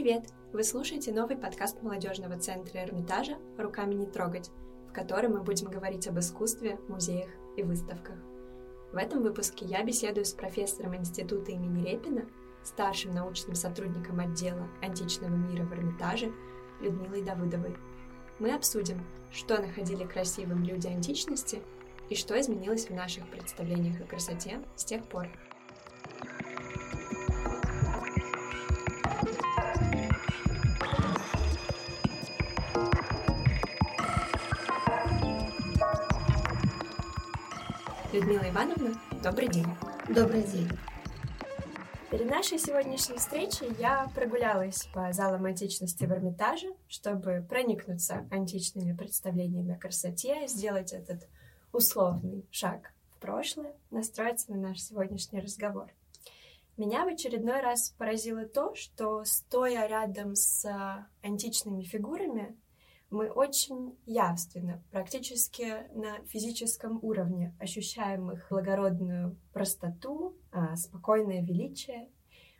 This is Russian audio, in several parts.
привет! Вы слушаете новый подкаст молодежного центра Эрмитажа «Руками не трогать», в котором мы будем говорить об искусстве, музеях и выставках. В этом выпуске я беседую с профессором Института имени Репина, старшим научным сотрудником отдела античного мира в Эрмитаже Людмилой Давыдовой. Мы обсудим, что находили красивым люди античности и что изменилось в наших представлениях о красоте с тех пор. Людмила Ивановна, добрый день. Добрый день. Перед нашей сегодняшней встречей я прогулялась по залам античности в Эрмитаже, чтобы проникнуться античными представлениями о красоте, сделать этот условный шаг в прошлое, настроиться на наш сегодняшний разговор. Меня в очередной раз поразило то, что стоя рядом с античными фигурами, мы очень явственно, практически на физическом уровне ощущаем их благородную простоту, а, спокойное величие.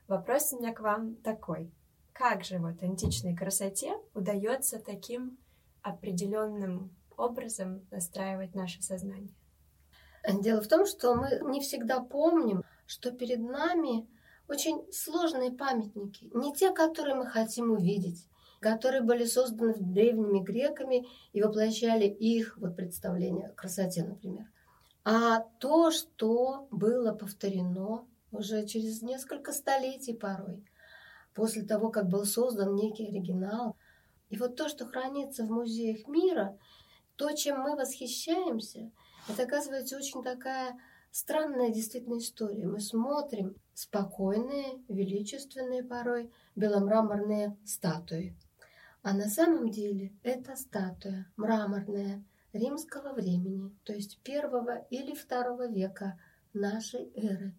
Вопрос у меня к вам такой. Как же вот античной красоте удается таким определенным образом настраивать наше сознание? Дело в том, что мы не всегда помним, что перед нами очень сложные памятники, не те, которые мы хотим увидеть, которые были созданы древними греками и воплощали их вот представление о красоте, например. А то, что было повторено уже через несколько столетий порой, после того, как был создан некий оригинал, и вот то, что хранится в музеях мира, то, чем мы восхищаемся, это оказывается очень такая странная действительно история. Мы смотрим спокойные, величественные порой беломраморные статуи. А на самом деле это статуя мраморная римского времени, то есть первого или второго века нашей эры.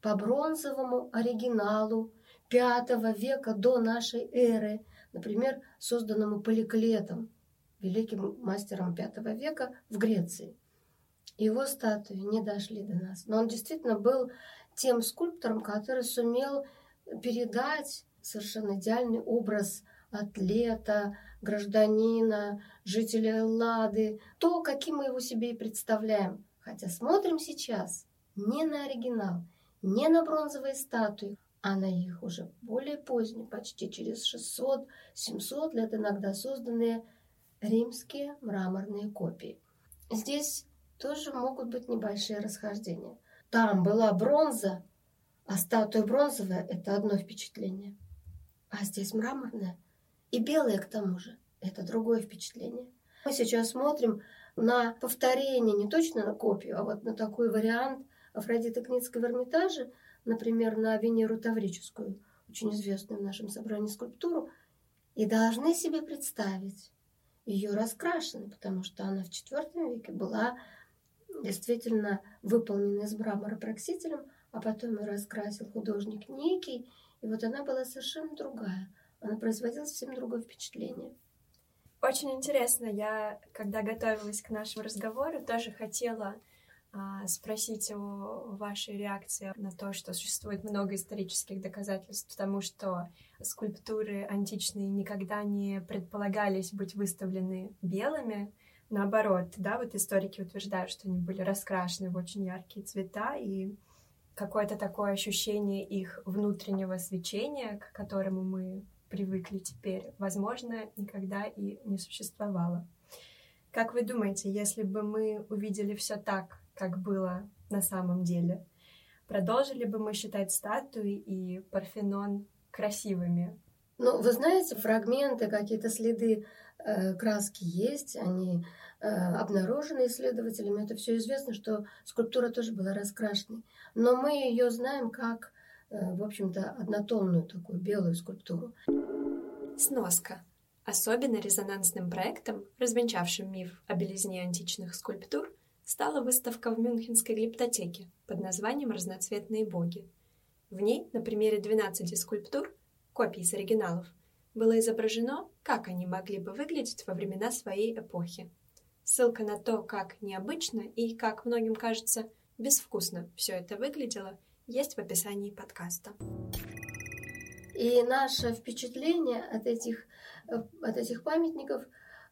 По бронзовому оригиналу пятого века до нашей эры, например, созданному Поликлетом, великим мастером пятого века в Греции. Его статуи не дошли до нас, но он действительно был тем скульптором, который сумел передать совершенно идеальный образ атлета, гражданина, жителя Эллады, то, каким мы его себе и представляем. Хотя смотрим сейчас не на оригинал, не на бронзовые статуи, а на их уже более поздние, почти через 600-700 лет иногда созданные римские мраморные копии. Здесь тоже могут быть небольшие расхождения. Там была бронза, а статуя бронзовая – это одно впечатление. А здесь мраморная – и белые к тому же. Это другое впечатление. Мы сейчас смотрим на повторение, не точно на копию, а вот на такой вариант Афродиты Кницкой в Эрмитаже, например, на Венеру Таврическую, очень известную в нашем собрании скульптуру, и должны себе представить ее раскрашенной, потому что она в IV веке была действительно выполнена из мрамора проксителем, а потом ее раскрасил художник Некий, и вот она была совершенно другая – она производила совсем другое впечатление. Очень интересно. Я, когда готовилась к нашему разговору, тоже хотела а, спросить о вашей реакции на то, что существует много исторических доказательств тому, что скульптуры античные никогда не предполагались быть выставлены белыми. Наоборот, да, вот историки утверждают, что они были раскрашены в очень яркие цвета, и какое-то такое ощущение их внутреннего свечения, к которому мы привыкли теперь, возможно, никогда и не существовало. Как вы думаете, если бы мы увидели все так, как было на самом деле, продолжили бы мы считать статуи и Парфенон красивыми? Ну, вы знаете, фрагменты, какие-то следы э, краски есть, они э, обнаружены исследователями. Это все известно, что скульптура тоже была раскрашенной. Но мы ее знаем как в общем-то, однотонную такую белую скульптуру. Сноска. Особенно резонансным проектом, развенчавшим миф о белизне античных скульптур, стала выставка в Мюнхенской глиптотеке под названием «Разноцветные боги». В ней, на примере 12 скульптур, копий с оригиналов, было изображено, как они могли бы выглядеть во времена своей эпохи. Ссылка на то, как необычно и, как многим кажется, безвкусно все это выглядело – есть в описании подкаста. И наше впечатление от этих, э, от этих памятников,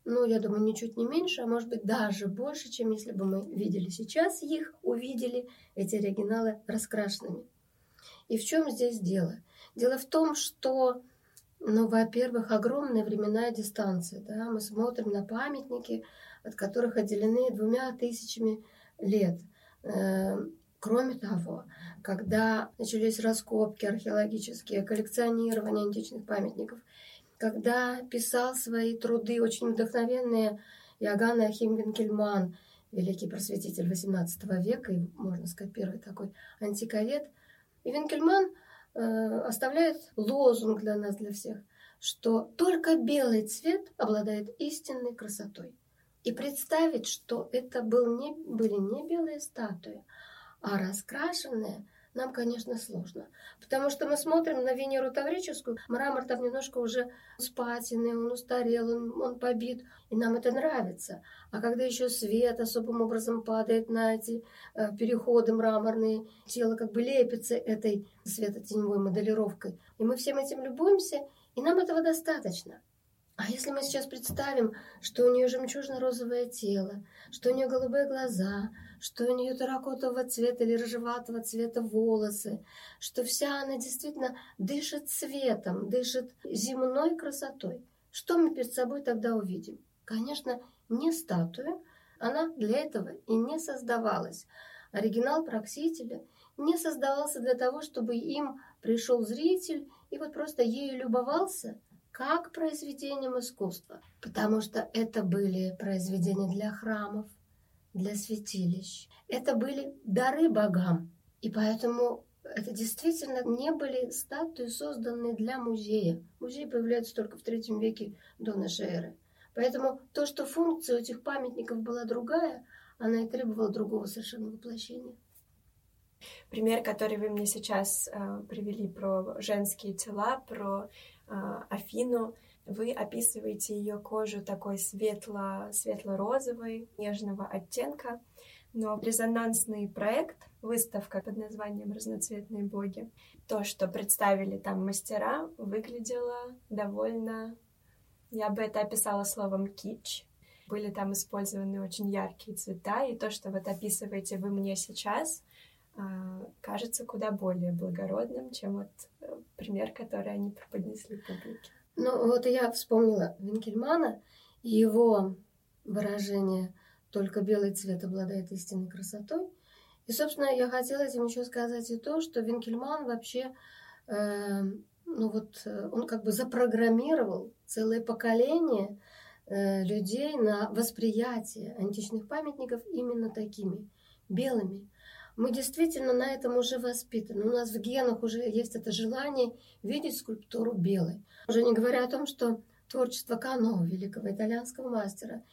ну, я думаю, ничуть не меньше, а может быть даже больше, чем если бы мы видели сейчас их, увидели эти оригиналы раскрашенными. И в чем здесь дело? Дело в том, что, ну, во-первых, огромная временная дистанция. Да? Мы смотрим на памятники, от которых отделены двумя тысячами лет. Кроме того, когда начались раскопки археологические, коллекционирование античных памятников, когда писал свои труды очень вдохновенные Иоганн Ахим Винкельман, великий просветитель XVIII века, и, можно сказать, первый такой антиковед, и Винкельман э, оставляет лозунг для нас, для всех, что только белый цвет обладает истинной красотой. И представить, что это был не, были не белые статуи, а раскрашенные, нам, конечно, сложно. Потому что мы смотрим на Венеру Таврическую, мрамор там немножко уже спатенный, он устарел, он, он побит, и нам это нравится. А когда еще свет особым образом падает на эти переходы мраморные, тело как бы лепится этой светотеневой моделировкой, и мы всем этим любуемся, и нам этого достаточно. А если мы сейчас представим, что у нее жемчужно-розовое тело, что у нее голубые глаза, что у нее терракотового цвета или рыжеватого цвета волосы, что вся она действительно дышит цветом, дышит земной красотой, что мы перед собой тогда увидим? Конечно, не статую, она для этого и не создавалась. Оригинал Проксителя не создавался для того, чтобы им пришел зритель и вот просто ею любовался – как произведением искусства, потому что это были произведения для храмов, для святилищ. Это были дары богам. И поэтому это действительно не были статуи, созданные для музея. Музей появляется только в третьем веке до нашей эры. Поэтому то, что функция у этих памятников была другая, она и требовала другого совершенно воплощения. Пример, который вы мне сейчас э, привели про женские тела, про Афину, вы описываете ее кожу такой светло, светло-розовой, нежного оттенка, но резонансный проект, выставка под названием «Разноцветные боги», то, что представили там мастера, выглядело довольно... Я бы это описала словом «кич». Были там использованы очень яркие цвета, и то, что вот описываете вы мне сейчас, а, кажется куда более благородным, чем вот э, пример, который они преподнесли публике. Ну, вот я вспомнила Винкельмана и его выражение «только белый цвет обладает истинной красотой». И, собственно, я хотела этим еще сказать и то, что Винкельман вообще, э, ну вот, э, он как бы запрограммировал целое поколение э, людей на восприятие античных памятников именно такими, белыми. Мы действительно на этом уже воспитаны. У нас в генах уже есть это желание видеть скульптуру белой. Уже не говоря о том, что творчество Кано, великого итальянского мастера,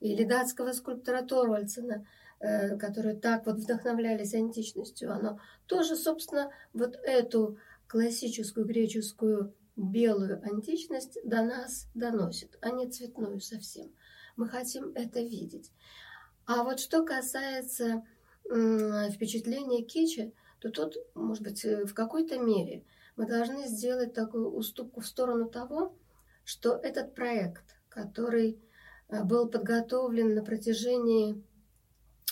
или датского скульптора Торвальдсена, э, которые так вот вдохновлялись античностью, оно тоже, собственно, вот эту классическую греческую белую античность до нас доносит, а не цветную совсем. Мы хотим это видеть. А вот что касается впечатление кичи, то тут, может быть, э, в какой-то мере мы должны сделать такую уступку в сторону того, что этот проект, который э, был подготовлен на протяжении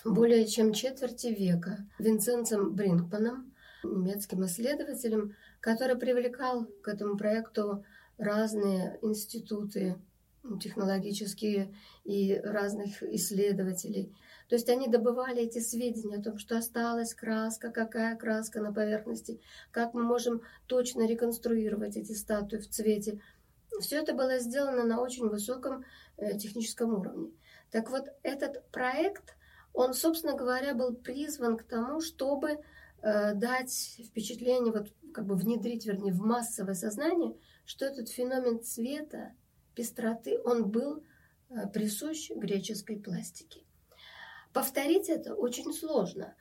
более чем четверти века Винценцем Бринкманом, немецким исследователем, который привлекал к этому проекту разные институты технологические и разных исследователей – то есть они добывали эти сведения о том, что осталась краска, какая краска на поверхности, как мы можем точно реконструировать эти статуи в цвете. Все это было сделано на очень высоком э, техническом уровне. Так вот, этот проект, он, собственно говоря, был призван к тому, чтобы э, дать впечатление, вот как бы внедрить, вернее, в массовое сознание, что этот феномен цвета, пестроты, он был э, присущ греческой пластике. Повторить это очень сложно.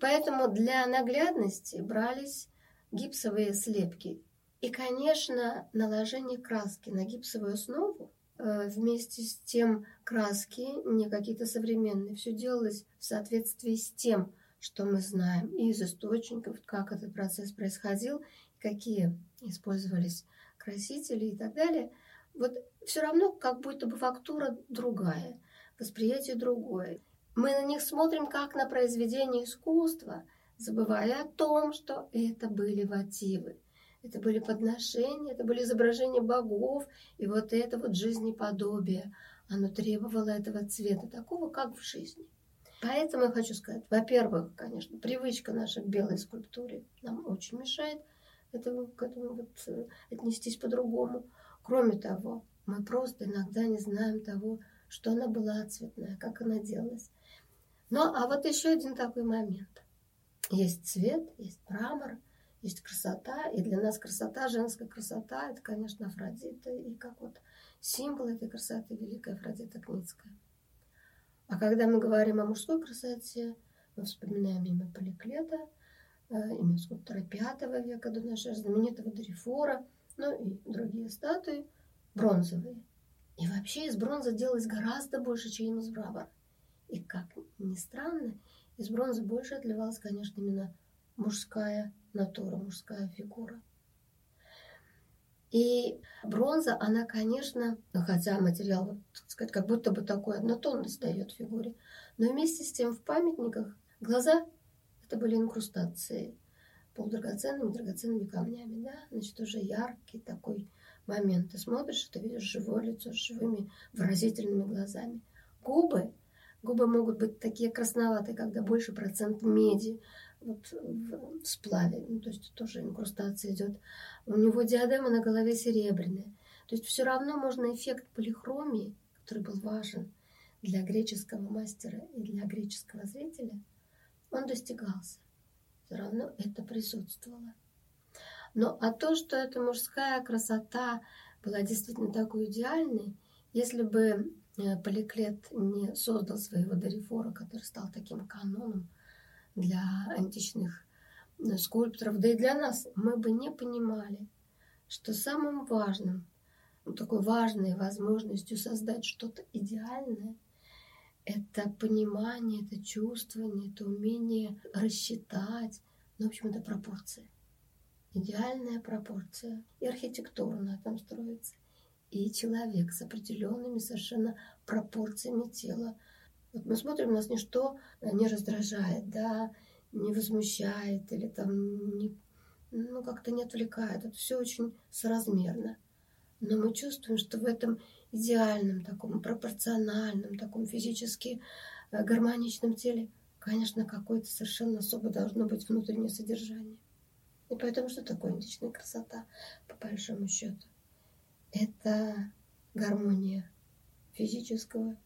Поэтому для наглядности брались гипсовые слепки. И, конечно, наложение краски на гипсовую основу э, вместе с тем краски, не какие-то современные, все делалось в соответствии с тем, что мы знаем и из источников, как этот процесс происходил, какие использовались красители и так далее, вот все равно как будто бы фактура другая, восприятие другое. Мы на них смотрим как на произведение искусства, забывая о том, что это были мотивы. Это были подношения, это были изображения богов, и вот это вот жизнеподобие, оно требовало этого цвета, такого, как в жизни. Поэтому я хочу сказать, во-первых, конечно, привычка наша к белой скульптуре нам очень мешает это, к этому вот э, отнестись по-другому. Кроме того, мы просто иногда не знаем того, что она была цветная, как она делалась. Ну, а вот еще один такой момент. Есть цвет, есть мрамор, есть красота, и для нас красота, женская красота, это, конечно, Афродита, и как вот символ этой красоты великая Афродита Кницкая. А когда мы говорим о мужской красоте, мы вспоминаем имя Поликлета, э, имя скульптора V века до нашей знаменитого Дорифора, ну и другие статуи, бронзовые. И вообще из бронзы делалось гораздо больше, чем из мрамора. И как ни странно, из бронзы больше отливалась, конечно, именно мужская натура, мужская фигура. И бронза, она, конечно, хотя материал, так сказать, как будто бы такой однотонность дает фигуре, но вместе с тем в памятниках глаза это были инкрустации полудрагоценными, драгоценными камнями, да, значит, уже яркий такой момент. Ты смотришь, ты видишь живое лицо с живыми выразительными глазами. Губы, губы могут быть такие красноватые, когда больше процент меди, вот в сплаве, ну, то есть тоже инкрустация идет. У него диадема на голове серебряная. То есть все равно можно эффект полихромии, который был важен для греческого мастера и для греческого зрителя, он достигался. Все равно это присутствовало. Но а то, что эта мужская красота была действительно такой идеальной, если бы Поликлет не создал своего Дорифора, который стал таким каноном для античных э, скульпторов, да и для нас, мы бы не понимали, что самым важным, ну, такой важной возможностью создать что-то идеальное, это понимание, это чувствование, это умение рассчитать, ну, в общем, это пропорция. Идеальная пропорция. И архитектура на этом строится. И человек с определенными совершенно пропорциями тела, вот мы смотрим, нас ничто э, не раздражает, да, не возмущает или там не, ну, как-то не отвлекает. Это все очень соразмерно. Но мы чувствуем, что в этом идеальном, таком пропорциональном, таком физически э, гармоничном теле, конечно, какое-то совершенно особо должно быть внутреннее содержание. И поэтому что такое античная красота, по большому счету? Это гармония физического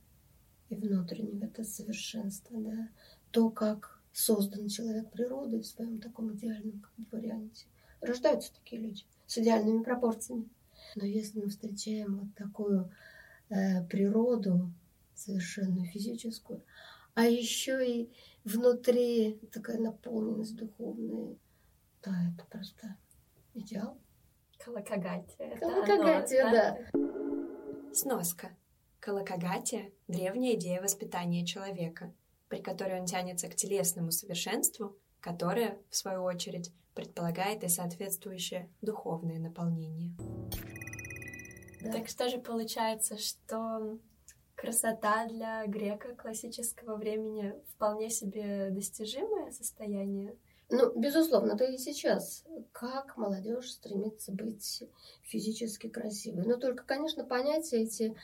и внутреннего, это совершенство, да, то, как создан человек природой в своем таком идеальном как бы, варианте. Рождаются такие люди с идеальными пропорциями. Но если мы встречаем вот такую э, природу, совершенную физическую, а еще и внутри такая наполненность духовная, да, это просто идеал. Колокогатия. Колокогатия, да. да. Сноска. Калакагатия — древняя идея воспитания человека, при которой он тянется к телесному совершенству, которое, в свою очередь, предполагает и соответствующее духовное наполнение. Да. Так что же получается, что красота для грека классического времени вполне себе достижимое состояние? Ну, безусловно, да и сейчас. Как молодежь стремится быть физически красивой. Но только, конечно, понятия эти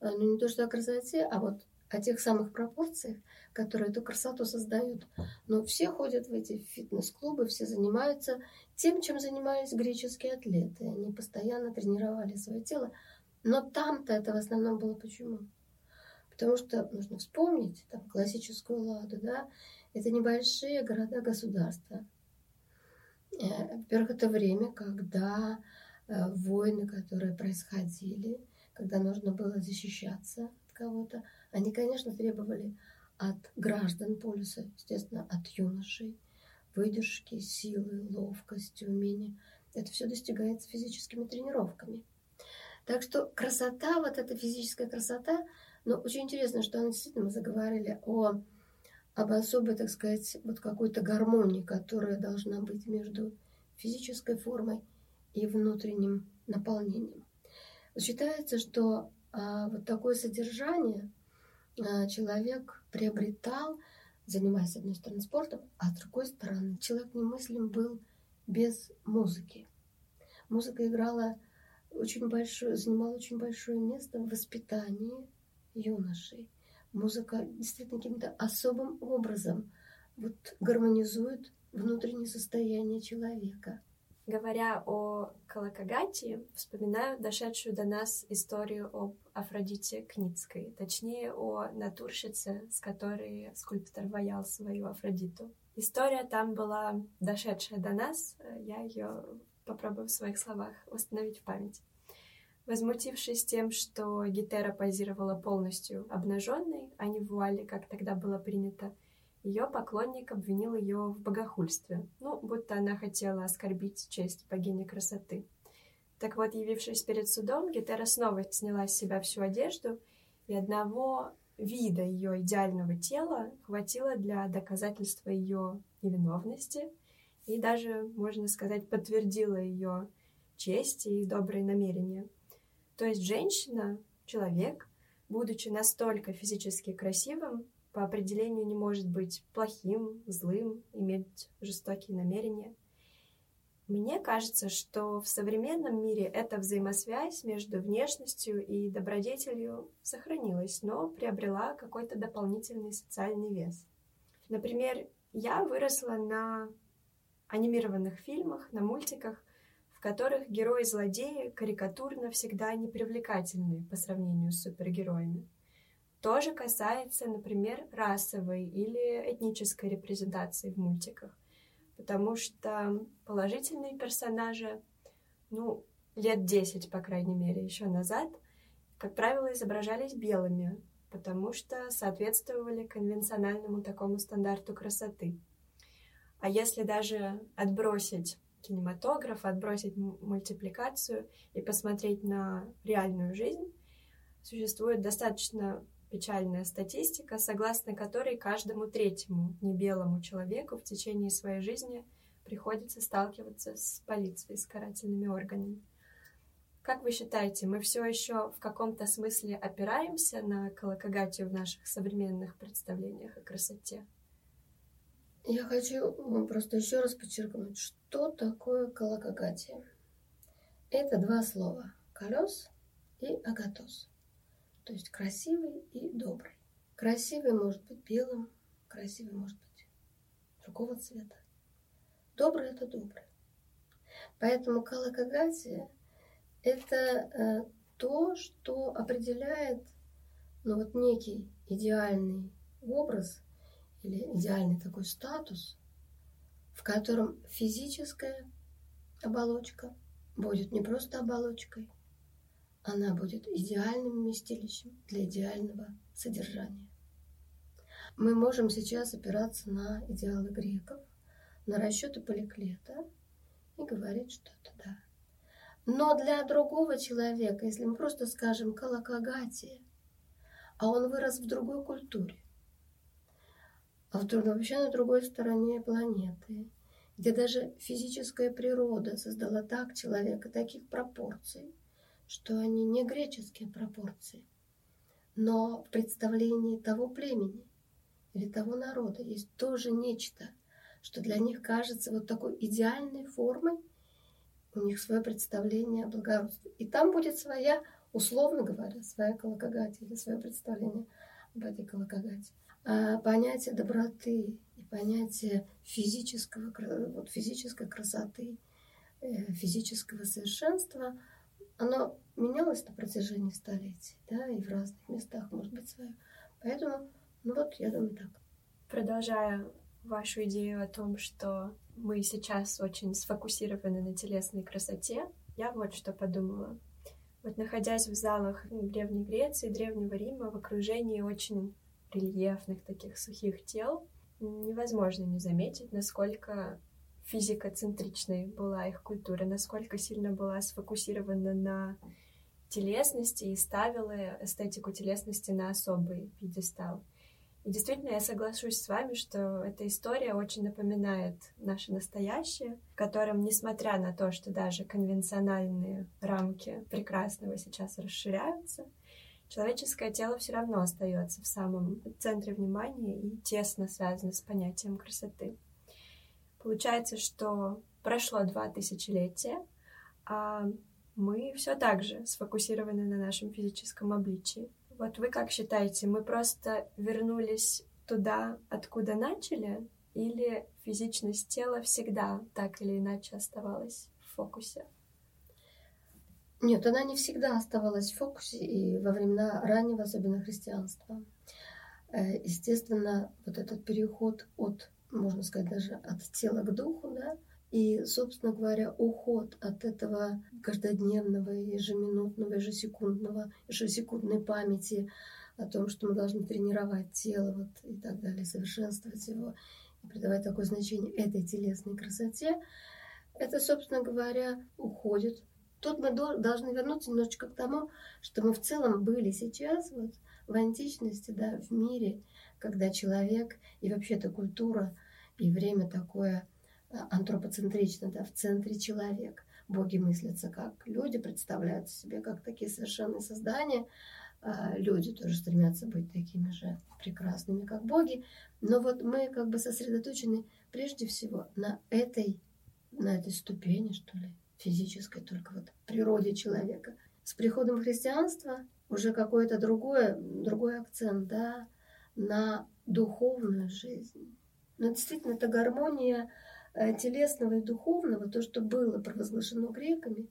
Э, ну не то что о красоте, а вот о тех самых пропорциях, которые эту красоту создают. Но все ходят в эти фитнес-клубы, все занимаются тем, чем занимались греческие атлеты. Они постоянно тренировали свое тело. Но там-то это в основном было почему? Потому что нужно вспомнить там, классическую ладу, да, это небольшие города-государства. Э, во-первых, это время, когда э, войны, которые происходили, когда нужно было защищаться от кого-то, они, конечно, требовали от граждан полюса, естественно, от юношей, выдержки, силы, ловкости, умения. Это все достигается физическими тренировками. Так что красота, вот эта физическая красота, но очень интересно, что действительно мы заговорили о, об особой, так сказать, вот какой-то гармонии, которая должна быть между физической формой и внутренним наполнением. Считается, что а, вот такое содержание а, человек приобретал, занимаясь, с одной стороны, спортом, а с другой стороны, человек немыслим был без музыки. Музыка играла очень большое, занимала очень большое место в воспитании юношей. Музыка действительно каким-то особым образом вот гармонизует внутреннее состояние человека. Говоря о Калакагате, вспоминаю дошедшую до нас историю об Афродите Кницкой, точнее о натурщице, с которой скульптор ваял свою Афродиту. История там была дошедшая до нас, я ее попробую в своих словах восстановить в память. Возмутившись тем, что Гетера позировала полностью обнаженной, а не в вуале, как тогда было принято, ее поклонник обвинил ее в богохульстве, ну, будто она хотела оскорбить честь богини красоты. Так вот, явившись перед судом, Гетера снова сняла с себя всю одежду, и одного вида ее идеального тела хватило для доказательства ее невиновности и даже, можно сказать, подтвердила ее честь и добрые намерения. То есть женщина, человек, будучи настолько физически красивым, по определению не может быть плохим, злым, иметь жестокие намерения. Мне кажется, что в современном мире эта взаимосвязь между внешностью и добродетелью сохранилась, но приобрела какой-то дополнительный социальный вес. Например, я выросла на анимированных фильмах, на мультиках, в которых герои-злодеи карикатурно всегда непривлекательны по сравнению с супергероями. Тоже касается, например, расовой или этнической репрезентации в мультиках, потому что положительные персонажи, ну, лет 10, по крайней мере, еще назад, как правило, изображались белыми, потому что соответствовали конвенциональному такому стандарту красоты. А если даже отбросить кинематограф, отбросить мультипликацию и посмотреть на реальную жизнь, существует достаточно печальная статистика, согласно которой каждому третьему небелому человеку в течение своей жизни приходится сталкиваться с полицией, с карательными органами. Как вы считаете, мы все еще в каком-то смысле опираемся на колокогатию в наших современных представлениях о красоте? Я хочу просто еще раз подчеркнуть, что такое колокогатия. Это два слова – колес и агатос. То есть красивый и добрый. Красивый может быть белым, красивый может быть другого цвета. Добрый – это добрый. Поэтому колокогатия – это э, то, что определяет ну, вот некий идеальный образ – или идеальный такой статус, в котором физическая оболочка будет не просто оболочкой, она будет идеальным вместилищем для идеального содержания. Мы можем сейчас опираться на идеалы греков, на расчеты Поликлета и говорить, что это да. Но для другого человека, если мы просто скажем колокогатия, а он вырос в другой культуре, а вообще на другой стороне планеты, где даже физическая природа создала так человека, таких пропорций, что они не греческие пропорции, но в представлении того племени или того народа есть тоже нечто, что для них кажется вот такой идеальной формой, у них свое представление о благородстве. И там будет своя, условно говоря, своя колокогатия или свое представление об этой колокогате. А понятие доброты и понятие физического, вот физической красоты, э, физического совершенства, оно менялось на протяжении столетий, да, и в разных местах, может быть, свое. Поэтому, ну вот, я думаю, так. Продолжая вашу идею о том, что мы сейчас очень сфокусированы на телесной красоте, я вот что подумала. Вот находясь в залах Древней Греции, Древнего Рима, в окружении очень рельефных таких сухих тел, невозможно не заметить, насколько физикоцентричной была их культура, насколько сильно была сфокусирована на телесности и ставила эстетику телесности на особый пьедестал. И действительно, я соглашусь с вами, что эта история очень напоминает наше настоящее, в котором, несмотря на то, что даже конвенциональные рамки прекрасного сейчас расширяются, человеческое тело все равно остается в самом центре внимания и тесно связано с понятием красоты. Получается, что прошло два тысячелетия, а мы все так же сфокусированы на нашем физическом обличии. Вот вы как считаете, мы просто вернулись туда, откуда начали, или физичность тела всегда так или иначе оставалась в фокусе? Нет, она не всегда оставалась в фокусе и во времена раннего, особенно христианства. Э, естественно, вот этот переход от, можно сказать, даже от тела к духу, да, и, собственно говоря, уход от этого каждодневного, ежеминутного, ежесекундного, ежесекундной памяти о том, что мы должны тренировать тело вот, и так далее, совершенствовать его и придавать такое значение этой телесной красоте, это, собственно говоря, уходит. Тут мы должны вернуться немножечко к тому, что мы в целом были сейчас вот, в античности, да, в мире, когда человек и вообще-то культура и время такое – антропоцентрично, да, в центре человек. Боги мыслятся как люди, представляются себе как такие совершенные создания. А люди тоже стремятся быть такими же прекрасными, как боги. Но вот мы как бы сосредоточены прежде всего на этой, на этой ступени, что ли, физической, только вот природе человека. С приходом христианства уже какой-то другой, другой акцент, да, на духовную жизнь. Но действительно, это гармония Э, телесного и духовного, то, что было провозглашено греками,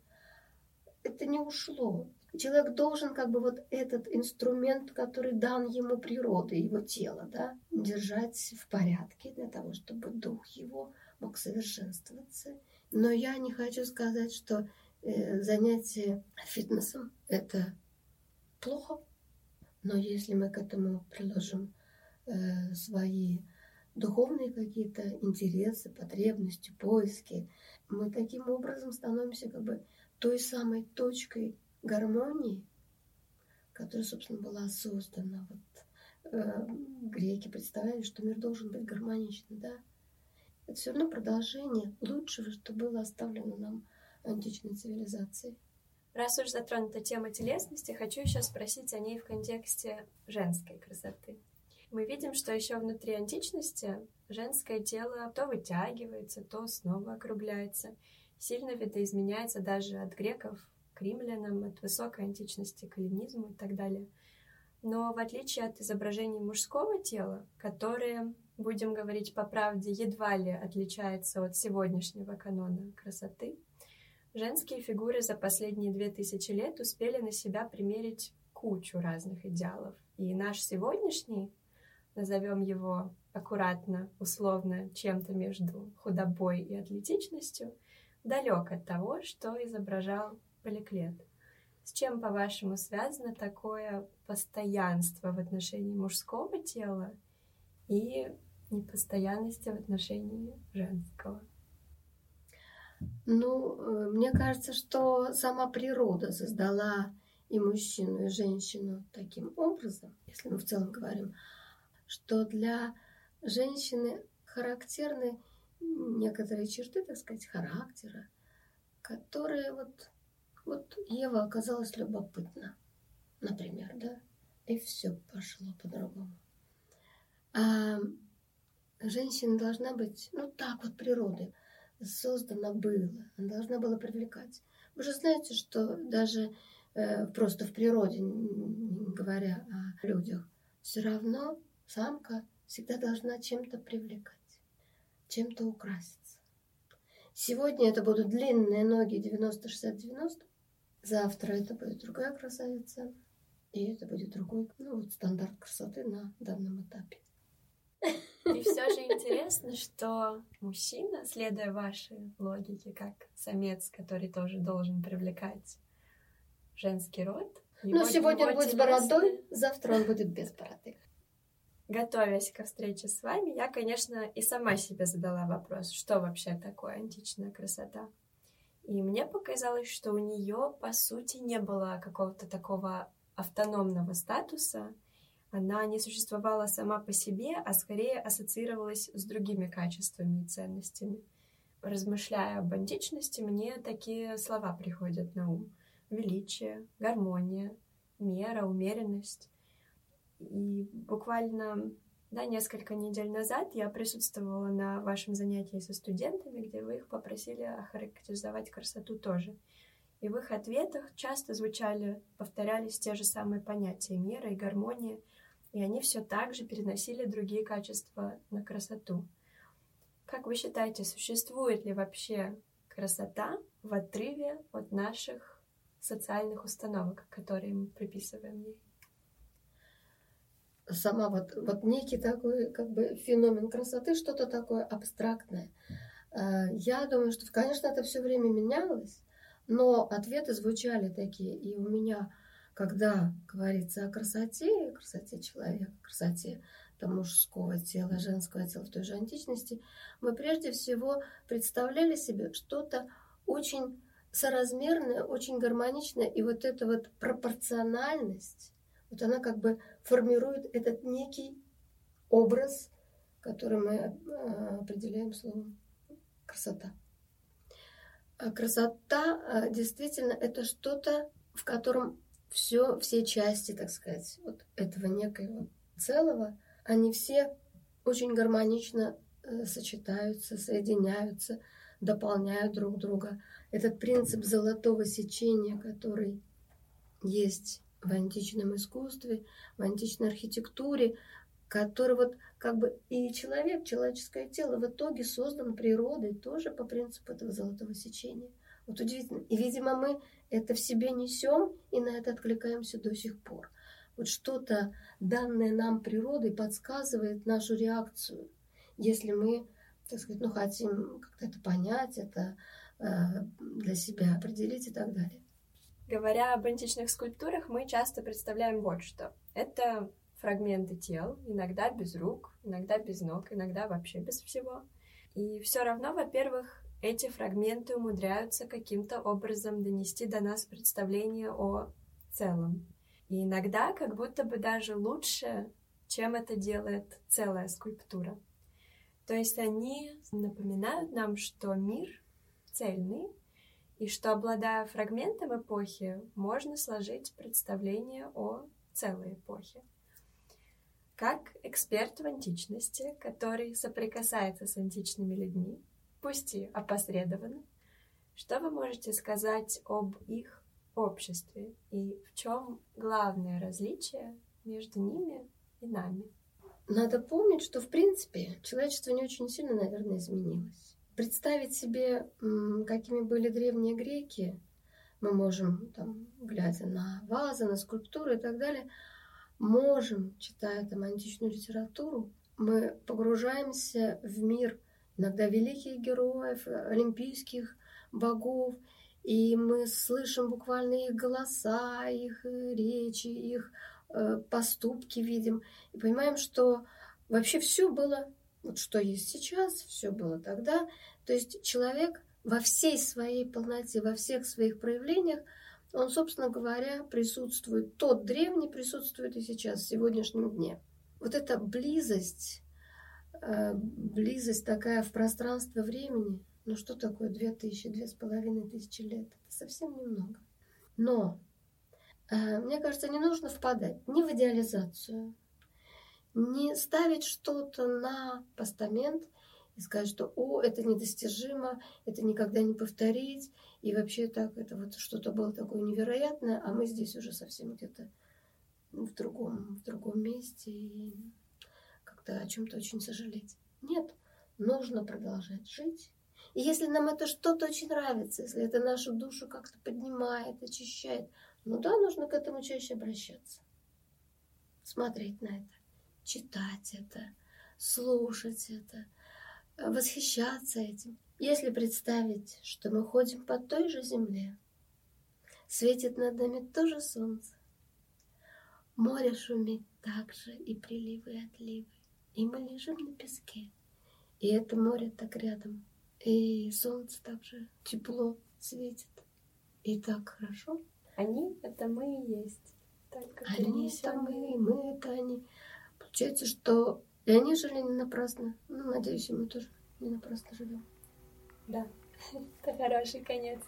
это не ушло. Человек должен как бы вот этот инструмент, который дан ему природой, его тело, да, держать в порядке для того, чтобы дух его мог совершенствоваться. Но я не хочу сказать, что э, занятие фитнесом – это плохо. Но если мы к этому приложим э, свои духовные какие-то интересы, потребности, поиски. Мы таким образом становимся как бы той самой точкой гармонии, которая, собственно, была создана. Вот, э, греки представляли, что мир должен быть гармоничным, да? Это все равно продолжение лучшего, что было оставлено нам античной цивилизацией. Раз уж затронута тема телесности, хочу еще спросить о ней в контексте женской красоты мы видим, что еще внутри античности женское тело то вытягивается, то снова округляется. Сильно видоизменяется даже от греков к римлянам, от высокой античности к эллинизму и так далее. Но в отличие от изображений мужского тела, которые, будем говорить по правде, едва ли отличаются от сегодняшнего канона красоты, женские фигуры за последние две тысячи лет успели на себя примерить кучу разных идеалов. И наш сегодняшний назовем его аккуратно, условно, чем-то между худобой и атлетичностью, далек от того, что изображал Поликлет. С чем, по-вашему, связано такое постоянство в отношении мужского тела и непостоянности в отношении женского? Ну, э, мне кажется, что сама природа создала и мужчину, и женщину таким образом, если мы в целом говорим что для женщины характерны некоторые черты, так сказать, характера, которые вот, вот Ева оказалась любопытна, например, да, и все пошло по-другому. А женщина должна быть, ну так вот природы создана была, она должна была привлекать. Вы же знаете, что даже э, просто в природе, говоря о людях, все равно самка всегда должна чем-то привлекать, чем-то украситься. Сегодня это будут длинные ноги 90-60-90, завтра это будет другая красавица, и это будет другой, ну вот стандарт красоты на данном этапе. И все же интересно, что мужчина, следуя вашей логике, как самец, который тоже должен привлекать женский род, ну, сегодня он будет с бородой, завтра он будет без бороды готовясь ко встрече с вами, я, конечно, и сама себе задала вопрос, что вообще такое античная красота. И мне показалось, что у нее, по сути, не было какого-то такого автономного статуса, она не существовала сама по себе, а скорее ассоциировалась с другими качествами и ценностями. Размышляя об античности, мне такие слова приходят на ум. Величие, гармония, мера, умеренность. И буквально да, несколько недель назад я присутствовала на вашем занятии со студентами, где вы их попросили охарактеризовать красоту тоже. И в их ответах часто звучали, повторялись те же самые понятия мера и гармония, и они все так же переносили другие качества на красоту. Как вы считаете, существует ли вообще красота в отрыве от наших социальных установок, которые мы приписываем ей? Сама вот, вот некий такой как бы феномен красоты, что-то такое абстрактное. Э, я думаю, что, конечно, это все время менялось, но ответы звучали такие. И у меня, когда говорится о красоте, красоте человека, красоте там, мужского тела, женского тела в той же античности, мы прежде всего представляли себе что-то очень соразмерное, очень гармоничное. И вот эта вот пропорциональность, вот она как бы формирует этот некий образ, который мы э, определяем словом красота. А красота а, действительно это что-то, в котором все, все части, так сказать, вот этого некоего целого, они все очень гармонично э, сочетаются, соединяются, дополняют друг друга. Этот принцип золотого сечения, который есть в античном искусстве, в античной архитектуре, который вот как бы и человек, человеческое тело в итоге создан природой тоже по принципу этого золотого сечения. Вот удивительно. И, видимо, мы это в себе несем и на это откликаемся до сих пор. Вот что-то, данное нам природой, подсказывает нашу реакцию, если мы, так сказать, ну, хотим как-то это понять, это э, для себя определить и так далее. Говоря об античных скульптурах, мы часто представляем вот что. Это фрагменты тел, иногда без рук, иногда без ног, иногда вообще без всего. И все равно, во-первых, эти фрагменты умудряются каким-то образом донести до нас представление о целом. И иногда как будто бы даже лучше, чем это делает целая скульптура. То есть они напоминают нам, что мир цельный, и что, обладая фрагментом эпохи, можно сложить представление о целой эпохе. Как эксперт в античности, который соприкасается с античными людьми, пусть и опосредованно, что вы можете сказать об их обществе и в чем главное различие между ними и нами? Надо помнить, что в принципе человечество не очень сильно, наверное, изменилось. Представить себе, какими были древние греки, мы можем, там, глядя на вазы, на скульптуры и так далее, можем, читая там античную литературу, мы погружаемся в мир иногда великих героев, олимпийских богов, и мы слышим буквально их голоса, их э, речи, их э, поступки видим, и понимаем, что вообще все было, вот что есть сейчас, все было тогда. То есть человек во всей своей полноте, во всех своих проявлениях он, собственно говоря, присутствует, тот древний присутствует и сейчас, в сегодняшнем дне. Вот эта близость, э, близость такая в пространство времени, ну что такое две тысячи, две с половиной тысячи лет? Это совсем немного. Но, э, мне кажется, не нужно впадать ни в идеализацию, не ставить что-то на постамент и сказать, что «О, это недостижимо, это никогда не повторить», и вообще так, это вот что-то было такое невероятное, а мы здесь уже совсем где-то в другом, в другом месте и как-то о чем-то очень сожалеть. Нет, нужно продолжать жить. И если нам это что-то очень нравится, если это нашу душу как-то поднимает, очищает, ну да, нужно к этому чаще обращаться. Смотреть на это, читать это, слушать это, восхищаться этим. Если представить, что мы ходим по той же земле, светит над нами то же солнце, море шумит так же и приливы, и отливы, и мы лежим на песке, и это море так рядом, и солнце так же тепло светит, и так хорошо. Они — это мы и есть. так, они это мы, мы это они. Получается, что и они жили не напрасно. Ну, надеюсь, и мы тоже не напрасно живем. Да, это хороший конец.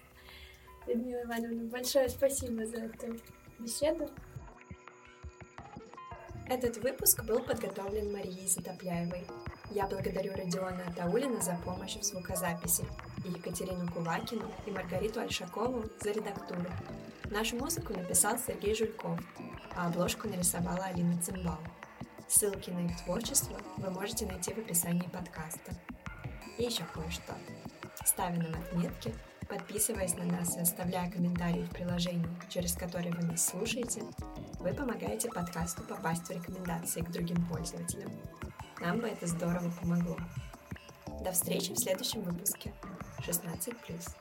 Людмила Ивановна, большое спасибо за эту беседу. Этот выпуск был подготовлен Марией Затопляевой. Я благодарю Родиона Таулина за помощь в звукозаписи, Екатерину Кувакину и Маргариту Альшакову за редактуру. Нашу музыку написал Сергей Жульков, а обложку нарисовала Алина Цимбал. Ссылки на их творчество вы можете найти в описании подкаста. И еще кое-что. Ставя нам отметки, подписываясь на нас и оставляя комментарии в приложении, через которое вы нас слушаете, вы помогаете подкасту попасть в рекомендации к другим пользователям. Нам бы это здорово помогло. До встречи в следующем выпуске. 16+.